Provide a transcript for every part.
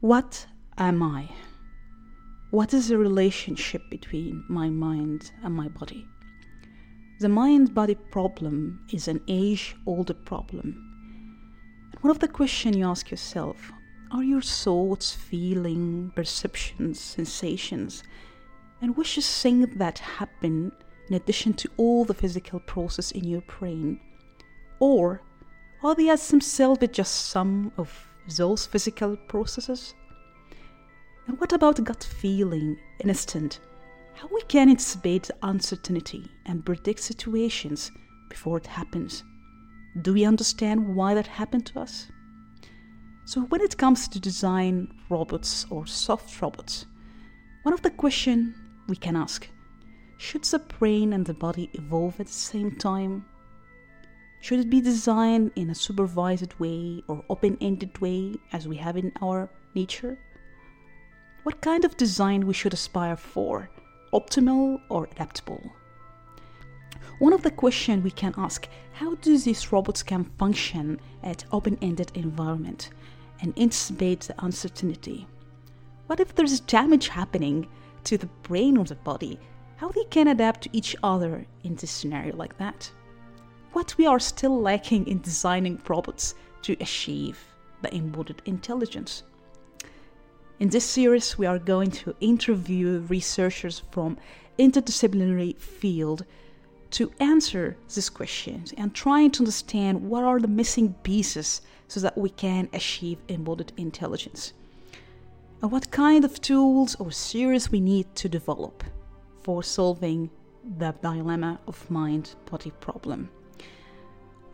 What am I? What is the relationship between my mind and my body? The mind body problem is an age older problem. one of the questions you ask yourself are your thoughts, feelings, perceptions, sensations, and wishes things that happen in addition to all the physical process in your brain? Or are they as themselves just some of those physical processes? And what about gut feeling, instant? How we can anticipate uncertainty and predict situations before it happens? Do we understand why that happened to us? So when it comes to design robots or soft robots, one of the questions we can ask should the brain and the body evolve at the same time? Should it be designed in a supervised way or open ended way as we have in our nature? What kind of design we should aspire for, optimal or adaptable? One of the questions we can ask, how do these robots can function at open-ended environment and anticipate the uncertainty? What if there's damage happening to the brain or the body? How they can adapt to each other in this scenario like that? What we are still lacking in designing robots to achieve the embodied intelligence. In this series, we are going to interview researchers from interdisciplinary field to answer these questions and trying to understand what are the missing pieces so that we can achieve embodied intelligence. And what kind of tools or series we need to develop for solving the dilemma of mind body problem.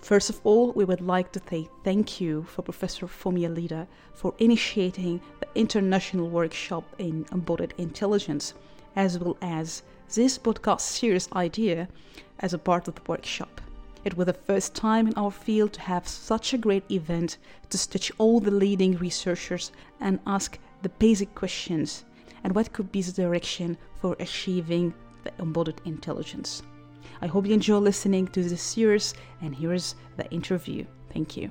First of all, we would like to say thank you for Professor Fumiya Iida for initiating the international workshop in embodied intelligence, as well as this podcast series idea as a part of the workshop. It was the first time in our field to have such a great event to stitch all the leading researchers and ask the basic questions and what could be the direction for achieving the embodied intelligence. I hope you enjoy listening to this series, and here's the interview. Thank you.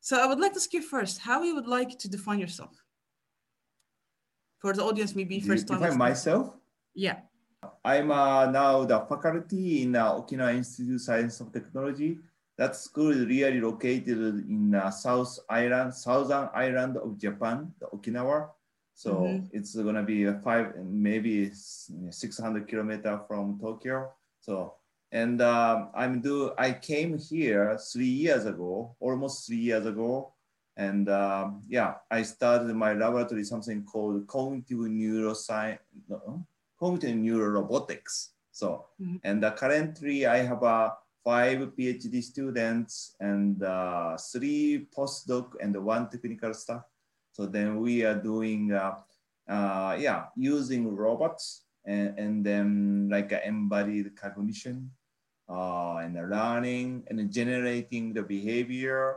So I would like to ask you first how you would like to define yourself for the audience, maybe first time. Define myself. Yeah. I'm uh, now the faculty in uh, Okinawa Institute of Science and Technology. That school is really located in uh, South Island, southern island of Japan, the Okinawa. So mm-hmm. it's gonna be five, maybe 600 kilometer from Tokyo. So, and um, I'm do, I came here three years ago, almost three years ago. And um, yeah, I started my laboratory, something called cognitive neuroscience, no, cognitive neurorobotics. So, mm-hmm. and uh, currently I have uh, five PhD students and uh, three postdoc and one technical staff. So then we are doing, uh, uh, yeah, using robots and, and then like embodied cognition uh, and learning and generating the behavior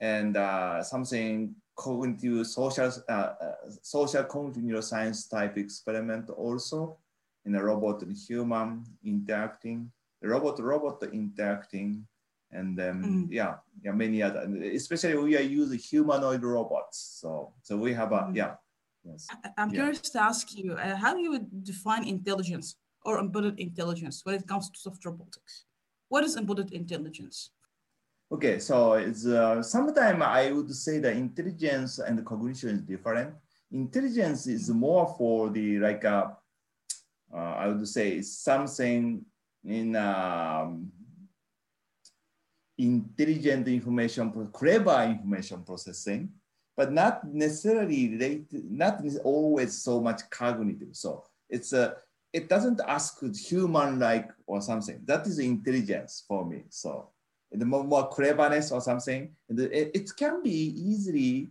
and uh, something cognitive social uh, uh, social cognitive neuroscience type experiment also in a robot and human interacting robot robot interacting and then mm. yeah yeah many other especially we are using humanoid robots so so we have a mm. yeah Yes. I'm yeah. curious to ask you uh, how you would define intelligence or embodied intelligence when it comes to soft robotics. What is embodied intelligence? Okay, so it's uh, sometimes I would say that intelligence and cognition is different. Intelligence is more for the like uh, uh I would say something in um, intelligent information, clever information processing but not necessarily related, not always so much cognitive. So it's a, it doesn't ask human like or something. That is intelligence for me. So the more, more cleverness or something, it, it can be easily,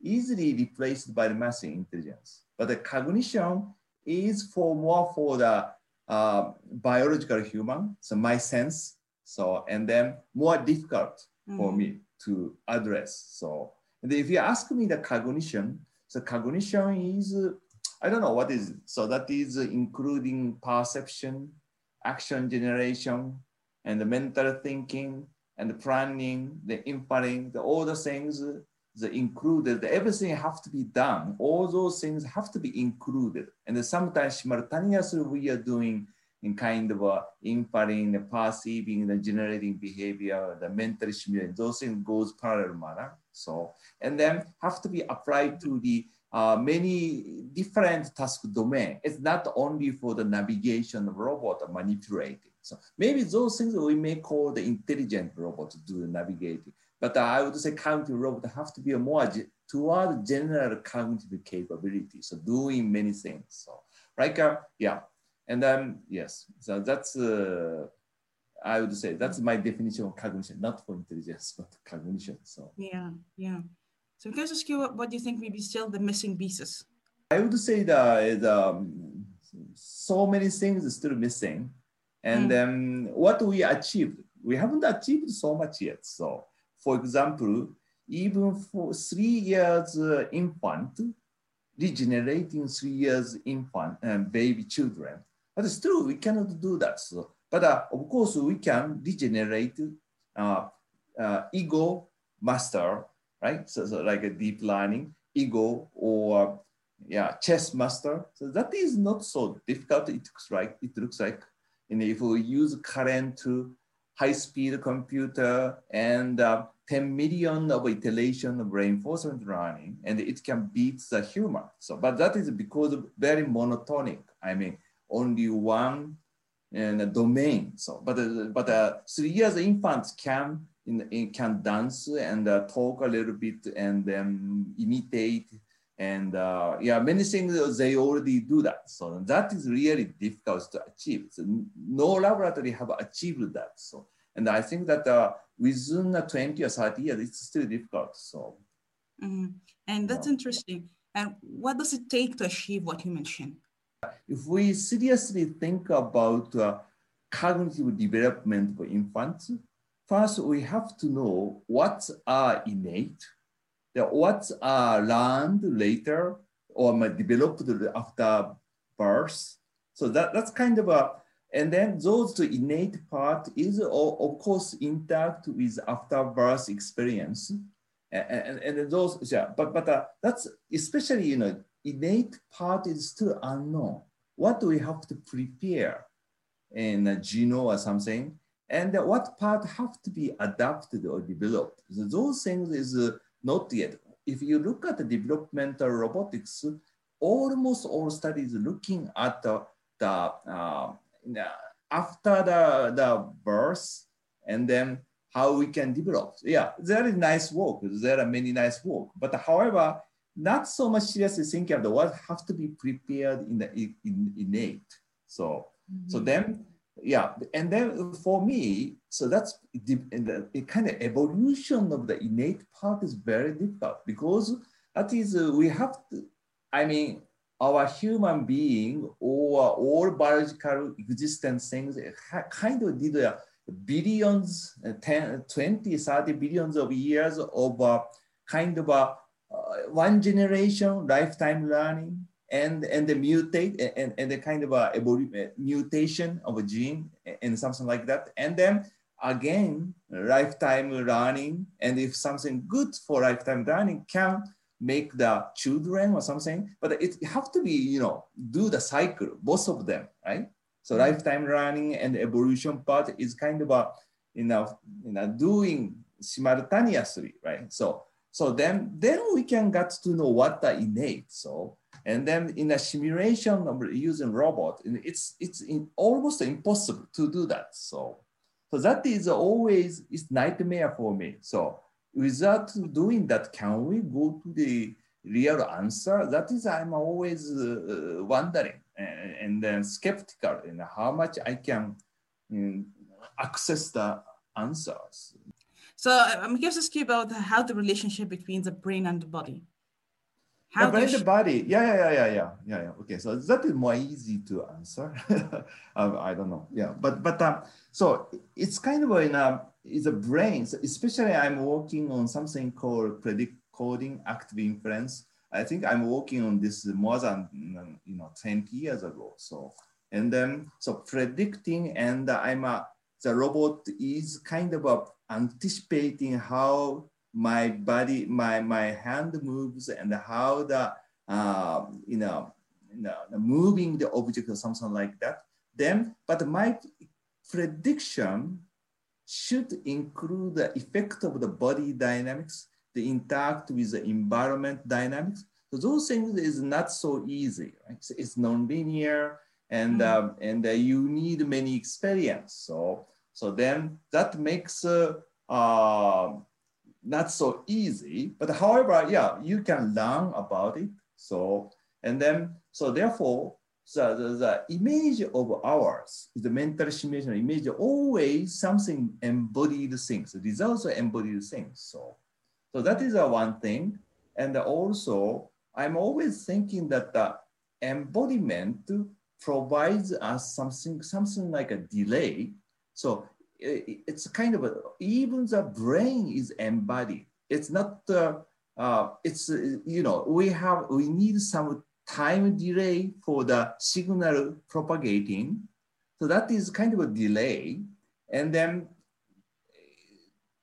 easily replaced by the machine intelligence. But the cognition is for more for the uh, biological human, so my sense. So and then more difficult for mm. me to address. So if you ask me the cognition, so cognition is, I don't know what is, so that is including perception, action generation, and the mental thinking, and the planning, the inferring, the, all the things the included, everything have to be done. All those things have to be included. And sometimes simultaneously we are doing in kind of a inferring, the perceiving, the generating behavior, the mental simulation, those things goes parallel manner. So, and then have to be applied to the uh, many different task domain. It's not only for the navigation of robot manipulating. So maybe those things we may call the intelligent robot to do the navigating. But I would say cognitive robot have to be a more toward general cognitive capability. So doing many things. So like, uh, yeah. And then, yes, so that's, uh, I would say that's my definition of cognition, not for intelligence, but cognition. So yeah, yeah. So can I ask you, what do you think may be still the missing pieces? I would say that um, so many things are still missing. And mm. then what we achieved, we haven't achieved so much yet. So for example, even for three years uh, infant, regenerating three years infant and um, baby children, but still we cannot do that. So, but uh, of course we can regenerate uh, uh, ego master, right? So, so like a deep learning, ego or yeah, chess master. So that is not so difficult. It looks like it looks like, and if we use current to high-speed computer and uh, 10 million of iteration of reinforcement learning, and it can beat the human. So, but that is because very monotonic. I mean, only one in a domain. So, but uh, but uh, three years infants can in, in, can dance and uh, talk a little bit and then imitate and uh, yeah, many things they already do that. So that is really difficult to achieve. So no laboratory have achieved that. So and I think that uh, within 20 or 30 years, it's still difficult. So, mm-hmm. and that's yeah. interesting. And what does it take to achieve what you mentioned? If we seriously think about uh, cognitive development for infants, first we have to know what are innate that what are learned later or developed after birth. So that, that's kind of a, and then those innate part is of course intact with after birth experience. And, and, and those, yeah, but, but uh, that's especially, you know, innate part is still unknown. What do we have to prepare in a genome or something? And what part have to be adapted or developed? So those things is uh, not yet. If you look at the developmental robotics, almost all studies looking at the, the uh, after the, the birth and then how we can develop. Yeah, there is nice work. There are many nice work. But however, not so much seriously thinking of the what have to be prepared in the in, innate. So mm-hmm. so then yeah, and then for me, so that's the, the kind of evolution of the innate part is very difficult because that is uh, we have to. I mean, our human being or all biological existent things kind of did uh, billions, uh, 10, 20, 30 billions of years of uh, kind of a uh, one generation lifetime learning and and the mutate and, and the kind of a uh, mutation of a gene and something like that and then again lifetime learning and if something good for lifetime learning can make the children or something, but it have to be, you know, do the cycle, both of them, right? So mm-hmm. lifetime learning and evolution part is kind of a, you know, you know, doing simultaneously, right? So, so then, then we can get to know what the innate. So, and then in a simulation of using robot, it's it's almost impossible to do that. So, so that is always it's nightmare for me. So without doing that, can we go to the real answer? That is, I'm always uh, wondering and, and, then skeptical in how much I can um, access the answers. So I'm curious to ask you about how the relationship between the brain and the body. How the brain, the body. Yeah, yeah, yeah, yeah, yeah, yeah, yeah. Okay, so that is more easy to answer. um, I don't know. Yeah, but but um, so it's kind of in a is a brain, so especially I'm working on something called predict coding active inference. I think I'm working on this more than you know 20 years ago. So and then so predicting and I'm a the robot is kind of a anticipating how my body, my, my hand moves and how the, uh, you know, you know, moving the object or something like that. Then, but my prediction should include the effect of the body dynamics, the interact with the environment dynamics. So those things is not so easy, right? So it's nonlinear and, mm-hmm. um, and uh, you need many experience. So, so then that makes uh, uh, not so easy, but however, yeah, you can learn about it. So, and then, so therefore, the, the, the image of ours, the mental simulation image, always something embodied things, results are embodied things. So, so that is a one thing. And also, I'm always thinking that the embodiment provides us something, something like a delay. So it's kind of a, even the brain is embodied. It's not, uh, uh, it's, uh, you know, we have, we need some time delay for the signal propagating. So that is kind of a delay. And then,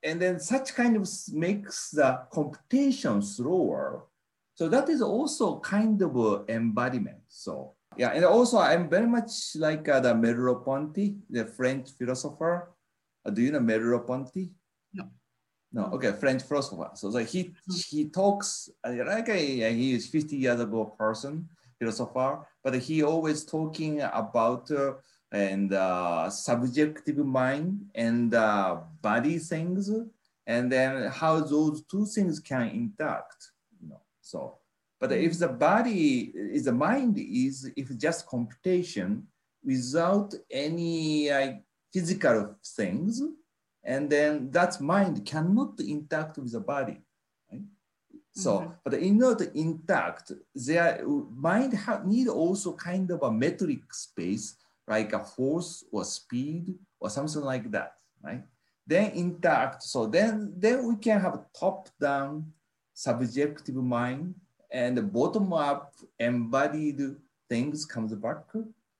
and then such kind of makes the computation slower. So that is also kind of embodiment. So yeah, and also I'm very much like uh, the Merleau-Ponty, the French philosopher. Uh, do you know Merleau-Ponty? No. No, okay, French philosopher. So, so he he talks uh, like a, he is 50 years ago person, philosopher, but he always talking about uh, and uh, subjective mind and uh, body things, and then how those two things can interact. You know, so but if the body is the mind is if just computation without any physical things, and then that mind cannot interact with the body. Right? So, mm-hmm. but in order to interact, their mind need also kind of a metric space, like a force or speed or something like that, right? Then interact. So then, then we can have top-down subjective mind and the bottom up embodied things comes back.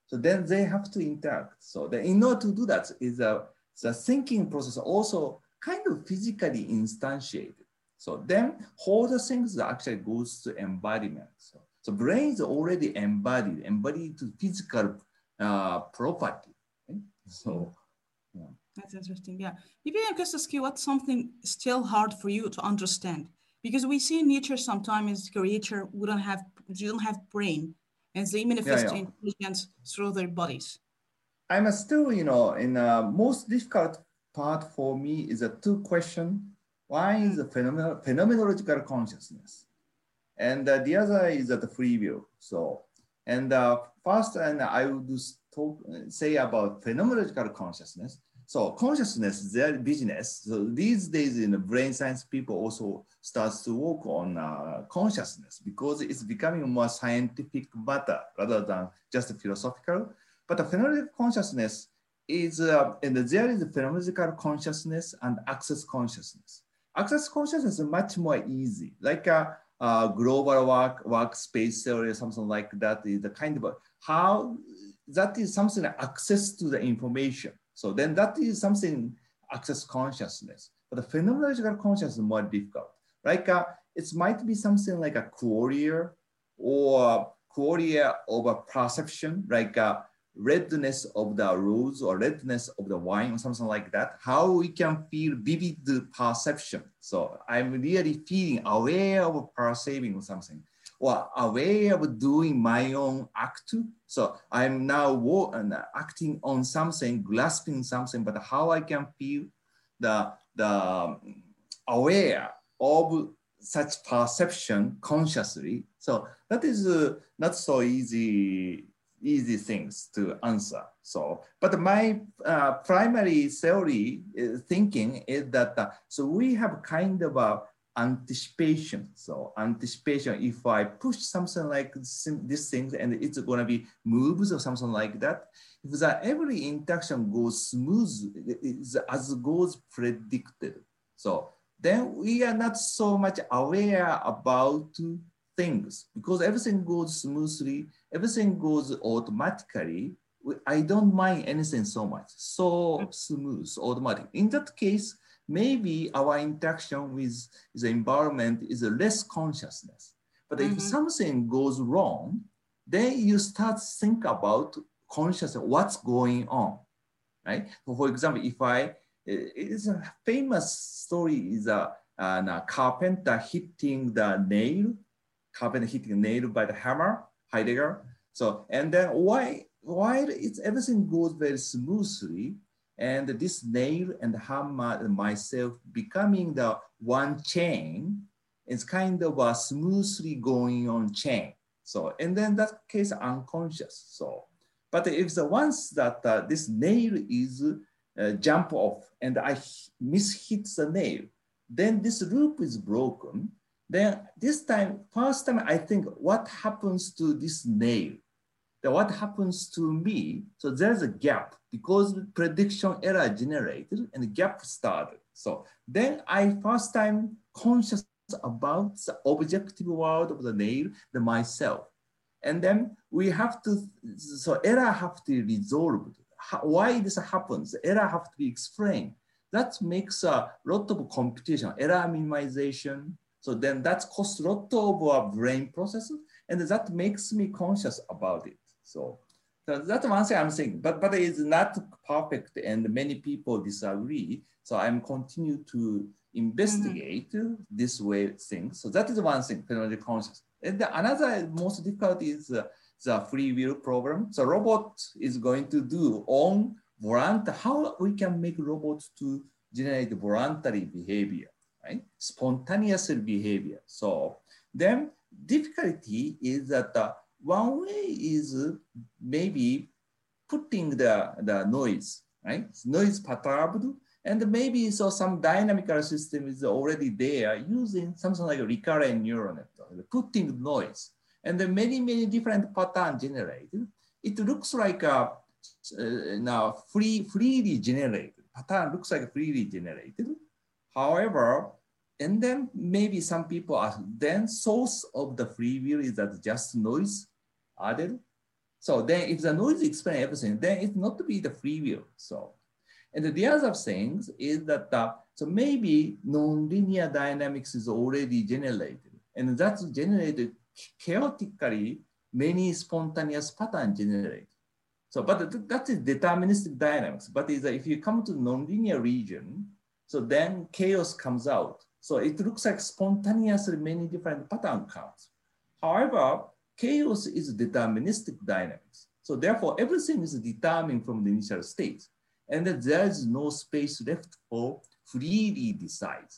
So then they have to interact. So then in order to do that is a, the thinking process also kind of physically instantiated. So then all the things actually goes to embodiment. So, so brain is already embodied, embodied to physical uh, property. Right? So yeah. That's interesting. Yeah. Maybe I just ask you what's something still hard for you to understand because we see in nature sometimes creature we don't have you don't have brain and they manifest yeah, yeah. intelligence through their bodies. I'm still you know in the most difficult part for me is a two question. One is the phenomenal, phenomenological consciousness? And uh, the other is the free will. So and uh, first and i would talk say about phenomenological consciousness so consciousness their business. So these days in the brain science, people also starts to work on uh, consciousness because it's becoming more scientific matter rather than just philosophical. But the phenomenological consciousness is, uh, and there is phenomenological consciousness and access consciousness. Access consciousness is much more easy, like a, a global work workspace theory or something like that is the kind of how that is something access to the information so then that is something access consciousness. But the phenomenological consciousness is more difficult. Like uh, it might be something like a qualia or qualia of a perception, like a redness of the rose or redness of the wine or something like that. How we can feel vivid perception. So I'm really feeling aware of perceiving something or aware of doing my own act. So I'm now acting on something, grasping something, but how I can feel the, the aware of such perception consciously. So that is uh, not so easy easy things to answer. So, but my uh, primary theory uh, thinking is that uh, so we have kind of a anticipation. So anticipation, if I push something like this thing and it's gonna be moves or something like that, if the every interaction goes smooth, as goes predicted. So then we are not so much aware about things because everything goes smoothly, everything goes automatically. I don't mind anything so much, so mm. smooth, automatic. In that case, maybe our interaction with the environment is a less consciousness. But mm-hmm. if something goes wrong, then you start think about consciousness, what's going on, right? For example, if I, it's a famous story is a, a carpenter hitting the nail, carpenter hitting nail by the hammer, Heidegger. So, and then why, while it's, everything goes very smoothly, and this nail and hammer and myself becoming the one chain is kind of a smoothly going on chain. So, and then that case unconscious. So, but if the once that uh, this nail is uh, jump off and I mishit the nail, then this loop is broken. Then this time, first time I think what happens to this nail? What happens to me? So there's a gap because prediction error generated and the gap started. So then I first time conscious about the objective world of the nail, the myself. And then we have to, so error have to be resolved. How, why this happens, error have to be explained. That makes a lot of computation, error minimization. So then that costs a lot of our brain processes and that makes me conscious about it. So, so that's one thing I'm saying, but, but it's not perfect and many people disagree. So I'm continue to investigate mm -hmm. this way things. So that is one thing, phenomenology conscious. And the, another most difficult is uh, the free will problem. So robot is going to do on voluntary, how we can make robots to generate voluntary behavior, right? Spontaneous behavior. So then difficulty is that uh, one way is maybe putting the, the noise, right? It's Noise perturbed and maybe so some dynamical system is already there using something like a recurrent neural network, putting noise. And then many, many different pattern generated. It looks like a uh, now free, freely generated. Pattern looks like freely generated. However, and then maybe some people are then source of the free will is that just noise added. So then if the noise explains everything, then it's not to be the free will. So and the other things is that uh, so maybe nonlinear dynamics is already generated, and that's generated chaotically many spontaneous patterns generated. So, but that is deterministic dynamics. But is if you come to nonlinear region, so then chaos comes out. So it looks like spontaneously many different pattern comes. However, chaos is deterministic dynamics. So therefore, everything is determined from the initial state and that there is no space left for freely decide.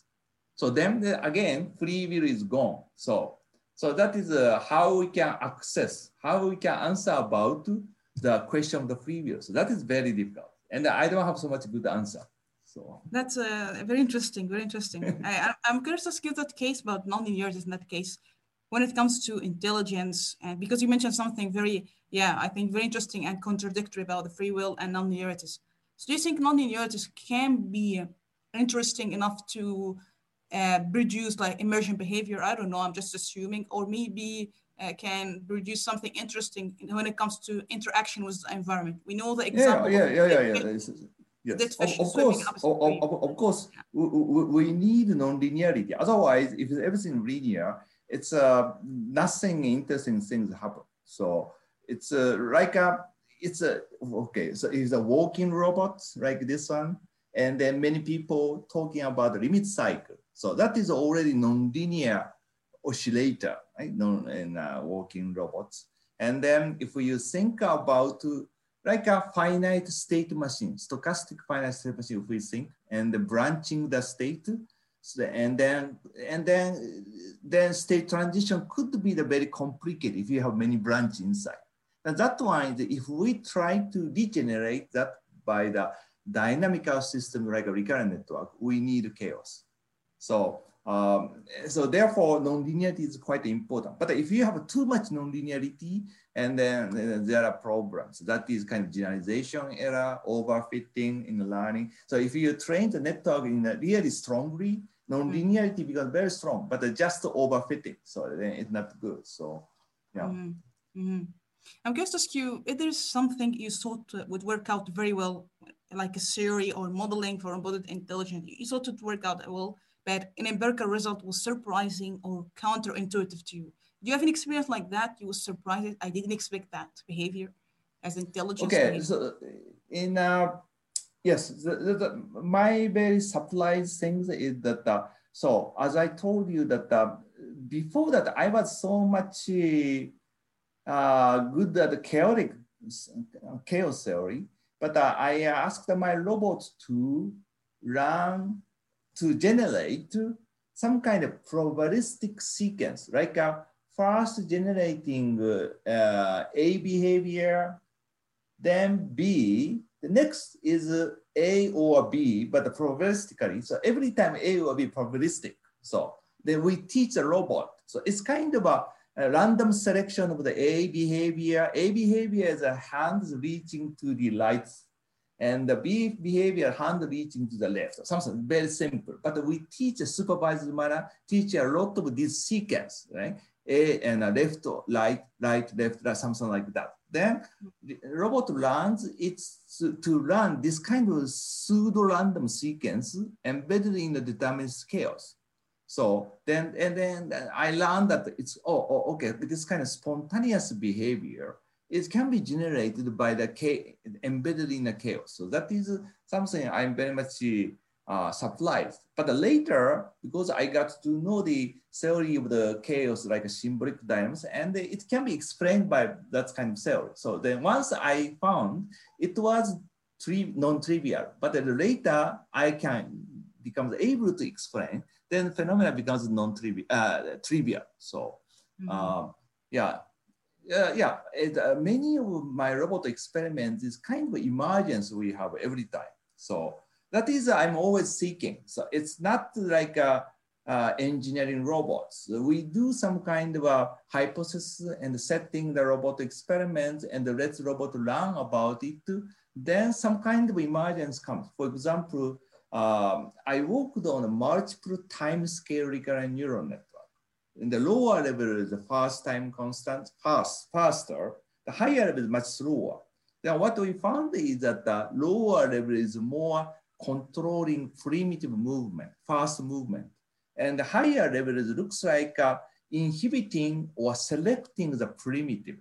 So then again, free will is gone. So, so that is uh, how we can access, how we can answer about the question of the free will. So that is very difficult. And I don't have so much good answer. So that's uh, very interesting, very interesting. I, am curious to give that case about non-linearity in that case when it comes to intelligence, and because you mentioned something very, yeah, I think very interesting and contradictory about the free will and non-linearities. So do you think non-linearities can be interesting enough to uh, produce like emergent behavior? I don't know, I'm just assuming, or maybe uh, can produce something interesting when it comes to interaction with the environment. We know the example. Yeah, yeah, yeah, yeah. yeah. Yes, of, of course, of, of, of, course, yeah. we, we, need non-linearity. Otherwise, if everything linear, it's uh, nothing interesting things happen. So it's uh, like a it's a, okay, so it's a walking robot like this one. And then many people talking about the limit cycle. So that is already nonlinear oscillator, right? Non, in uh, walking robots. And then if you think about like a finite state machine, stochastic finite state machine, if we think, and branching the state, so, and then and then then state transition could be the very complicated if you have many branches inside. And that one, if we try to degenerate that by the dynamical system like a recurrent network, we need chaos. So, um, so therefore, nonlinearity is quite important. But if you have too much nonlinearity, and then, then there are problems. That is kind of generalization error, overfitting in the learning. So if you train the network in a really strongly, nonlinearity becomes very strong, but just overfitting. So then it's not good. So, yeah. Mm -hmm. Mm -hmm. I'm curious to ask you if there's something you thought would work out very well like a theory or modeling for embodied intelligence. You thought it would work out well, but an empirical result was surprising or counterintuitive to you. Do you have an experience like that? You were surprised. I didn't expect that behavior as intelligence. Okay, behavior. so in uh, yes, the, the, the, my very surprise things is that uh, so as I told you that uh, before that I was so much uh, good at the chaotic chaos theory, but uh, I asked my robot to run to generate some kind of probabilistic sequence, like uh, first generating uh, A behavior, then B, the next is uh, A or B, but probabilistically. So every time A or B probabilistic. So then we teach a robot. So it's kind of a, a random selection of the A behavior. A behavior is a hands reaching to the right and the behavior hand reaching to the left, something very simple. But we teach a supervised manner, teach a lot of this sequence, right? A and a left, right, right, left, right, something like that. Then the robot learns it's to, run this kind of pseudo-random sequence embedded in the deterministic chaos. So then, and then I learned that it's, oh, oh, okay, this kind of spontaneous behavior it can be generated by the K embedded in the chaos. So that is something I'm very much uh, surprised. But later, because I got to know the theory of the chaos like a symbolic dynamics, and it can be explained by that kind of theory. So then once I found it was non-trivial, but later I can become able to explain, then phenomena becomes non-trivial. Uh, trivial. So mm -hmm. uh, yeah, uh, yeah, it, uh, many of my robot experiments is kind of emergence we have every time. So that is I'm always seeking. So it's not like a, uh, engineering robots. We do some kind of a hypothesis and setting the robot experiment and let the robot learn about it. Then some kind of emergence comes. For example, um, I worked on a multiple time scale recurrent neural network. In the lower level is the fast time constant, fast, faster. The higher level is much slower. Then what we found is that the lower level is more controlling primitive movement, fast movement. And the higher level is looks like uh, inhibiting or selecting the primitive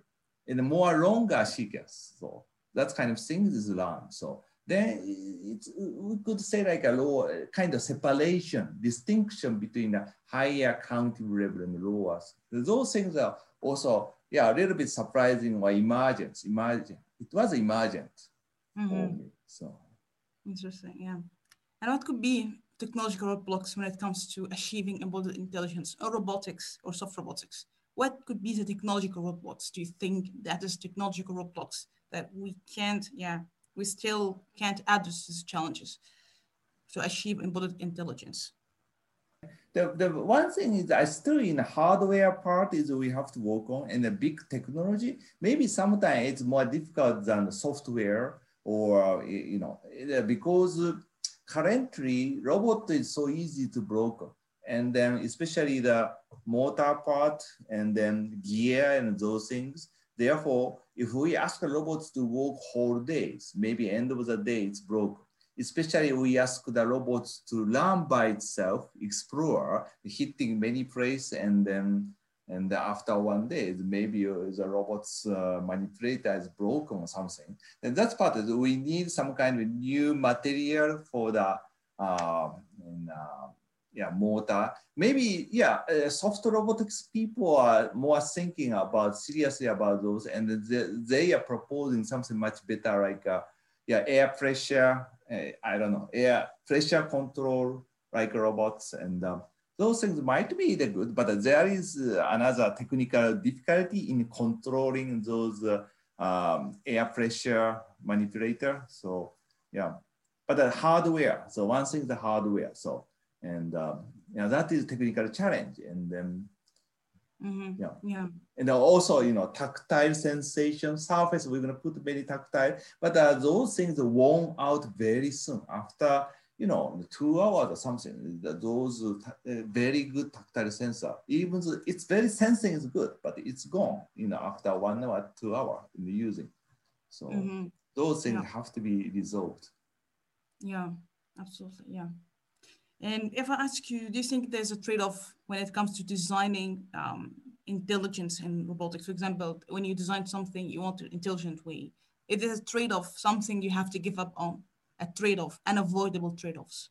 in a more longer sequence. So that kind of thing is learned. So then it's, we could say like a lower kind of separation, distinction between the higher counting level and lower. Those things are also, yeah, a little bit surprising or emergent. emergent. It was emergent. Mm -hmm. So interesting, yeah. And what could be technological roadblocks when it comes to achieving embodied intelligence or robotics or soft robotics? What could be the technological roadblocks? Do you think that is technological roadblocks that we can't, yeah, we still can't address these challenges to achieve embodied intelligence. The, the one thing is I still in the hardware part is we have to work on and the big technology, maybe sometimes it's more difficult than the software or, you know, because currently robot is so easy to broken. And then especially the motor part and then gear and those things, Therefore, if we ask the robots to work whole days, maybe end of the day it's broken. Especially we ask the robots to learn by itself, explore, hitting many places, and then and after one day, maybe the robot's uh, manipulator is broken or something. And that's part of it. We need some kind of new material for the uh, and, uh, yeah, motor. Maybe, yeah, uh, soft robotics people are more thinking about seriously about those, and they, they are proposing something much better, like uh, yeah, air pressure. Uh, I don't know, air pressure control, like robots, and um, those things might be the good, but there is uh, another technical difficulty in controlling those uh, um, air pressure manipulator. So yeah, but the hardware. So one thing the hardware. So and um, you know, that is technical challenge. And then, mm-hmm. yeah. yeah. And also, you know, tactile sensation, surface, we're going to put very tactile, but uh, those things worn out very soon after, you know, two hours or something, those uh, very good tactile sensor, even though it's very sensing is good, but it's gone, you know, after one hour, two hour in the using. So mm-hmm. those things yeah. have to be resolved. Yeah, absolutely. Yeah. And if I ask you, do you think there's a trade-off when it comes to designing um, intelligence in robotics? For example, when you design something, you want an intelligent way. It is a trade-off, something you have to give up on, a trade-off, unavoidable trade-offs.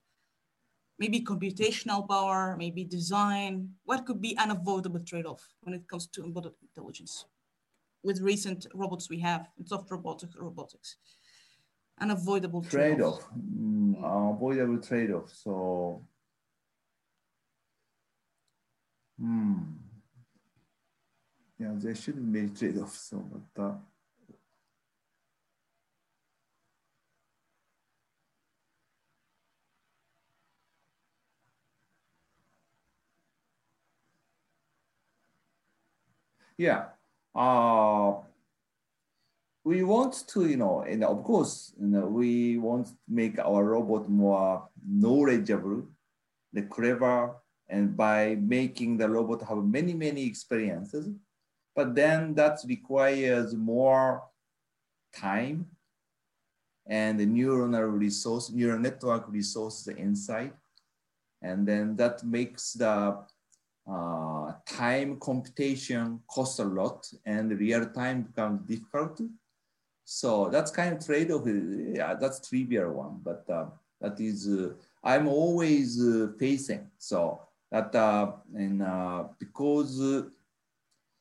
Maybe computational power, maybe design. What could be unavoidable trade-off when it comes to embodied intelligence? With recent robots we have, in soft robotics, robotics unavoidable trade-off. Mm, unavoidable trade-off. So, hmm. Yeah, there shouldn't be trade-offs. So, but uh, yeah. Uh, we want to, you know, and of course, you know, we want to make our robot more knowledgeable, the clever, and by making the robot have many, many experiences. But then that requires more time and the neuronal resource, neural network resources inside. And then that makes the uh, time computation cost a lot and real time becomes difficult. So that's kind of trade-off. Yeah, that's trivial one, but uh, that is uh, I'm always uh, facing. So that uh, and uh, because uh,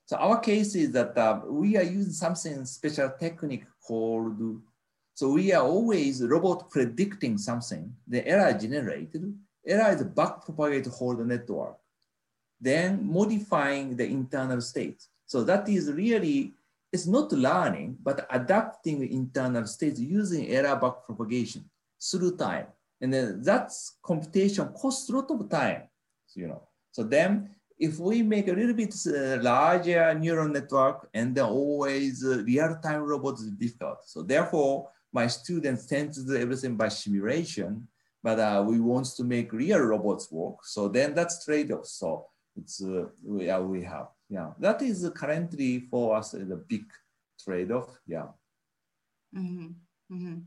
so our case is that we are using something special technique called so we are always robot predicting something. The error generated. Error is back propagated whole the network. Then modifying the internal state. So that is really it's not learning, but adapting internal states using error back propagation through time. And then that's computation costs a lot of time, you know. So then if we make a little bit uh, larger neural network and then always uh, real-time robots is difficult. So therefore, my students tend to do everything by simulation, but uh, we want to make real robots work. So then that's trade-off. So it's uh, we, uh, we have. Yeah, that is currently for us the big trade-off. Yeah. Mm-hmm. Mm-hmm.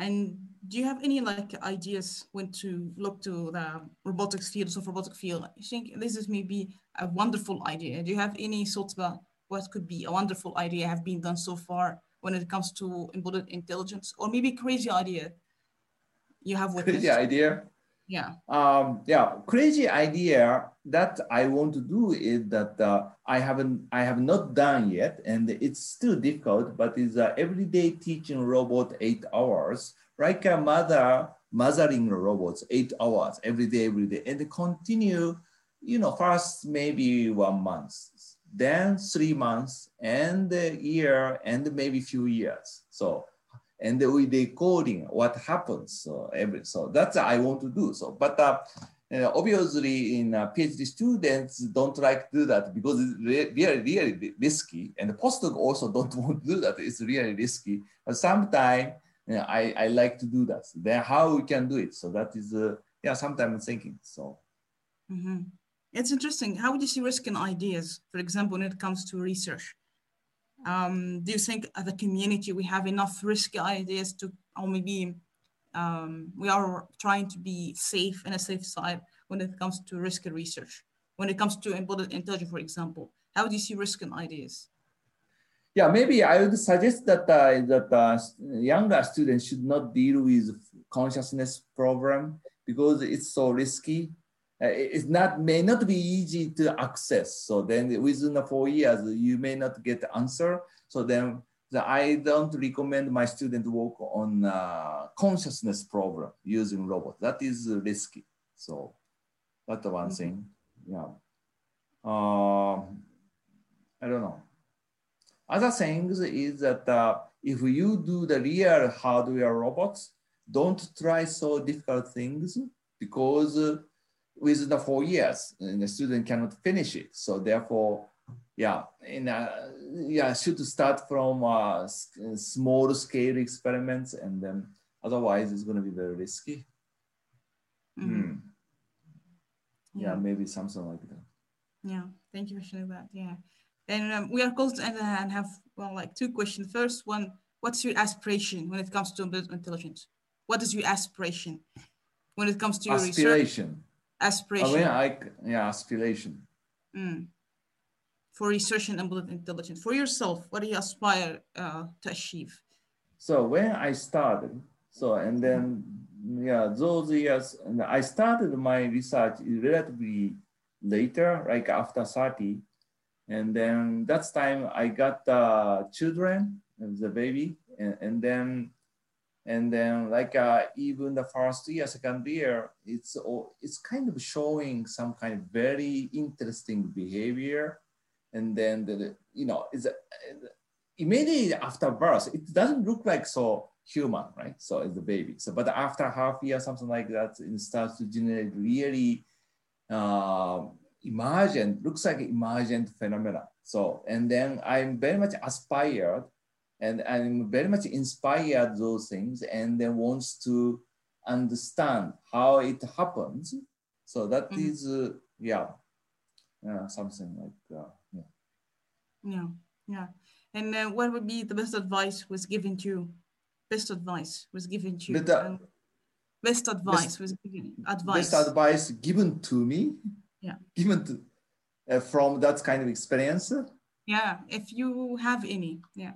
And do you have any like ideas when to look to the robotics field, so robotic field? I think this is maybe a wonderful idea. Do you have any thoughts about what could be a wonderful idea have been done so far when it comes to embodied intelligence, or maybe crazy idea you have with crazy idea? Yeah. Um, yeah, crazy idea that I want to do is that uh, I haven't, I have not done yet, and it's still difficult. But is uh, everyday teaching robot eight hours, like a mother mothering robots eight hours every day, every day, and continue. You know, first maybe one month, then three months, and a year, and maybe few years. So and we decoding what happens. So every so that's I want to do. So, but uh, uh, obviously, in uh, PhD students don't like to do that because it's re really really risky, and the postdoc also don't want to do that. It's really risky. But sometimes you know, I I like to do that. Then how we can do it? So that is uh, yeah. Sometimes I'm thinking so. Mm -hmm. It's interesting. How would you see risk in ideas, for example, when it comes to research? Um, do you think as a community we have enough risky ideas to, or maybe um, we are trying to be safe and a safe side when it comes to risky research? When it comes to embodied intelligence, for example, how do you see risk in ideas? Yeah, maybe I would suggest that uh, that uh, younger students should not deal with consciousness problem because it's so risky it's not may not be easy to access. So then within the four years, you may not get the answer. So then the, I don't recommend my student work on uh, consciousness problem using robot. That is risky. So that's the one mm -hmm. thing. Yeah. Uh, I don't know. Other things is that uh, if you do the real hardware robots, don't try so difficult things because within the four years, and the student cannot finish it. So therefore, yeah, in a, yeah, should start from uh, small scale experiments, and then otherwise it's going to be very risky. Mm -hmm. mm. Yeah, yeah, maybe something like that. Yeah, thank you for sharing that. Yeah, and um, we are close to end and have well, like two questions. First one, what's your aspiration when it comes to intelligence? what is your aspiration when it comes to your aspiration. research? Aspiration. When I yeah aspiration. Mm. For research and embodied intelligence, for yourself, what do you aspire uh, to achieve? So when I started, so and then yeah, those years, and I started my research relatively later, like after 30. And then that's time I got the children, the baby, and, and then and then like uh, even the first year, second year, it's it's kind of showing some kind of very interesting behavior, and then the, you know it's immediately after birth, it doesn't look like so human, right? So it's a baby. So but after half year, something like that, it starts to generate really uh, emergent, looks like emergent phenomena. So and then I'm very much aspired and I'm very much inspired those things and then wants to understand how it happens. So that mm-hmm. is uh, yeah, uh, something like uh, yeah. Yeah, yeah. And uh, what would be the best advice was given to you? Best advice was given to you. But, um, best advice best, was given. Advice. Best advice given to me. Yeah. Given to uh, from that kind of experience. Yeah, if you have any. Yeah.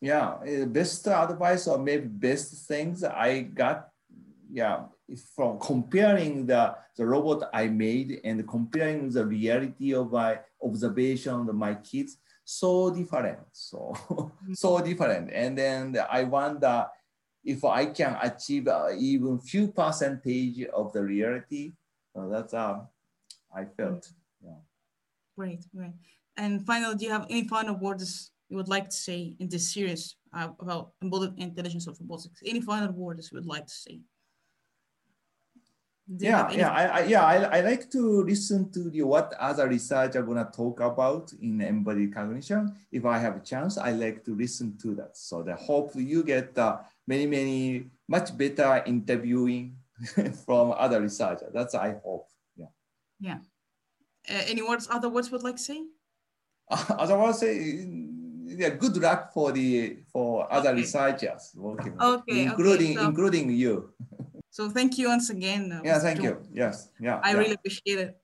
Yeah eh, best advice or maybe best things i got yeah from comparing the the robot i made and comparing the reality of my observation of my kids so different so so different. And then i wonder if i can achieve uh, even few percentage of the reality so that's um i felt yeah. Great great and finally do you have any final words you would like to say in this series uh, about embodied intelligence of robotics? Any final words you would like to say? yeah, yeah, I, I, yeah, I, I like to listen to the what other research are gonna talk about in embodied cognition. If I have a chance, I like to listen to that. So the hope you get uh, many, many much better interviewing from other researchers. That's I hope. Yeah. Yeah. Uh, any words? Other words would like to say? Uh, otherwise, say yeah, good luck for the for other okay. researchers working, okay, including okay, so, including you. so thank you once again. Uh, yeah, thank you. Yes, yeah. I yeah. really appreciate it.